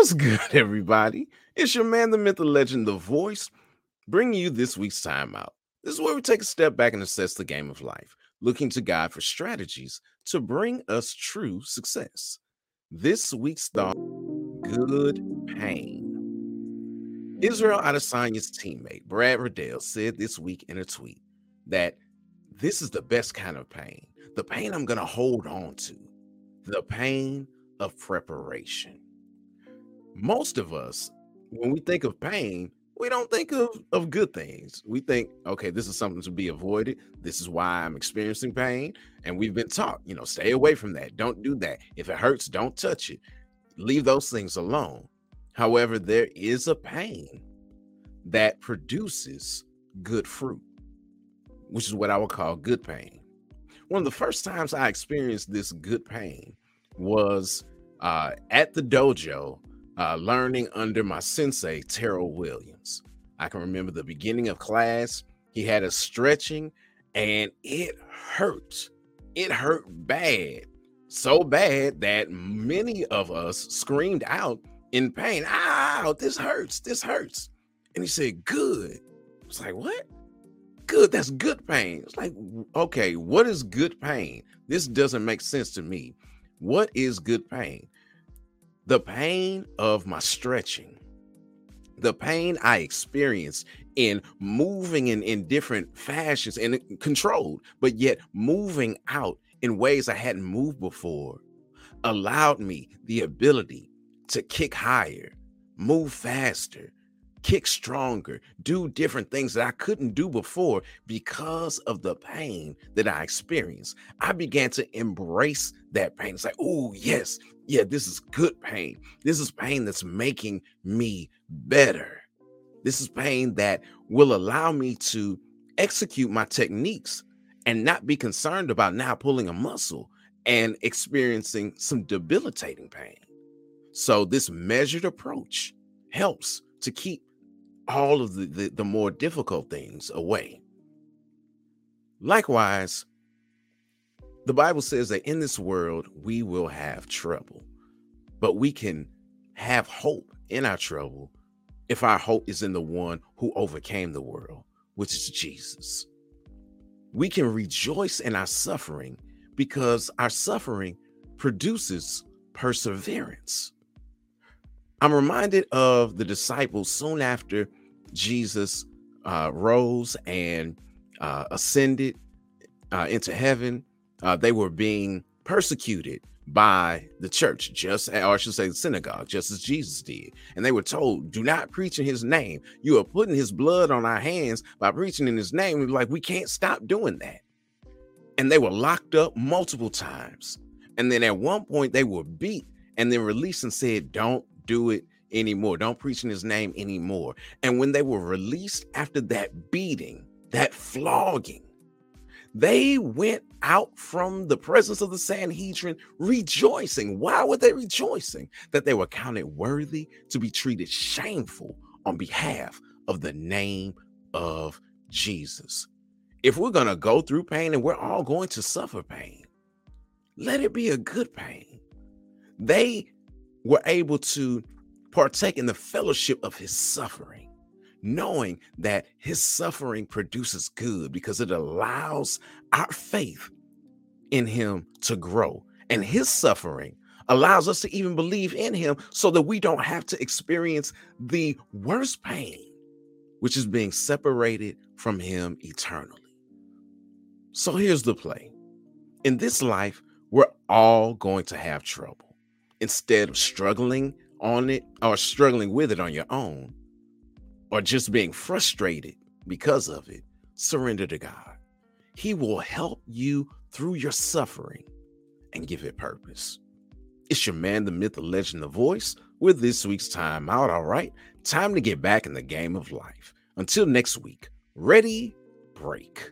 What's good, everybody? It's your man, the myth, the legend, the voice, bringing you this week's timeout. This is where we take a step back and assess the game of life, looking to God for strategies to bring us true success. This week's thought good pain. Israel Adesanya's teammate, Brad Riddell, said this week in a tweet that this is the best kind of pain, the pain I'm going to hold on to, the pain of preparation. Most of us, when we think of pain, we don't think of, of good things. We think, okay, this is something to be avoided. This is why I'm experiencing pain. And we've been taught, you know, stay away from that. Don't do that. If it hurts, don't touch it. Leave those things alone. However, there is a pain that produces good fruit, which is what I would call good pain. One of the first times I experienced this good pain was uh, at the dojo uh, learning under my sensei, Terrell Williams. I can remember the beginning of class. He had us stretching and it hurt. It hurt bad. So bad that many of us screamed out in pain. Ow, this hurts. This hurts. And he said, Good. I was like, What? Good. That's good pain. It's like, okay, what is good pain? This doesn't make sense to me. What is good pain? The pain of my stretching, the pain I experienced in moving in, in different fashions and controlled, but yet moving out in ways I hadn't moved before, allowed me the ability to kick higher, move faster, kick stronger, do different things that I couldn't do before because of the pain that I experienced. I began to embrace that pain. It's like, oh, yes, yeah, this is good pain. This is pain that's making me better. This is pain that will allow me to execute my techniques and not be concerned about now pulling a muscle and experiencing some debilitating pain. So, this measured approach helps to keep all of the, the, the more difficult things away. Likewise, the Bible says that in this world we will have trouble, but we can have hope in our trouble if our hope is in the one who overcame the world, which is Jesus. We can rejoice in our suffering because our suffering produces perseverance. I'm reminded of the disciples soon after Jesus uh, rose and uh, ascended uh, into heaven, uh, they were being persecuted by the church, just or I should say the synagogue, just as Jesus did. And they were told, do not preach in his name. You are putting his blood on our hands by preaching in his name. Like, we can't stop doing that. And they were locked up multiple times. And then at one point they were beat and then released and said, Don't do it anymore. Don't preach in his name anymore. And when they were released after that beating, that flogging, they went out from the presence of the Sanhedrin rejoicing. Why were they rejoicing? That they were counted worthy to be treated shameful on behalf of the name of Jesus. If we're going to go through pain and we're all going to suffer pain, let it be a good pain. They were able to partake in the fellowship of his suffering, knowing that his suffering produces good because it allows our faith in him to grow. And his suffering allows us to even believe in him so that we don't have to experience the worst pain, which is being separated from him eternally. So here's the play in this life, we're all going to have trouble. Instead of struggling on it or struggling with it on your own or just being frustrated because of it, surrender to God. He will help you through your suffering and give it purpose. It's your man, the myth, the legend, the voice with this week's time out. All right, time to get back in the game of life. Until next week, ready, break.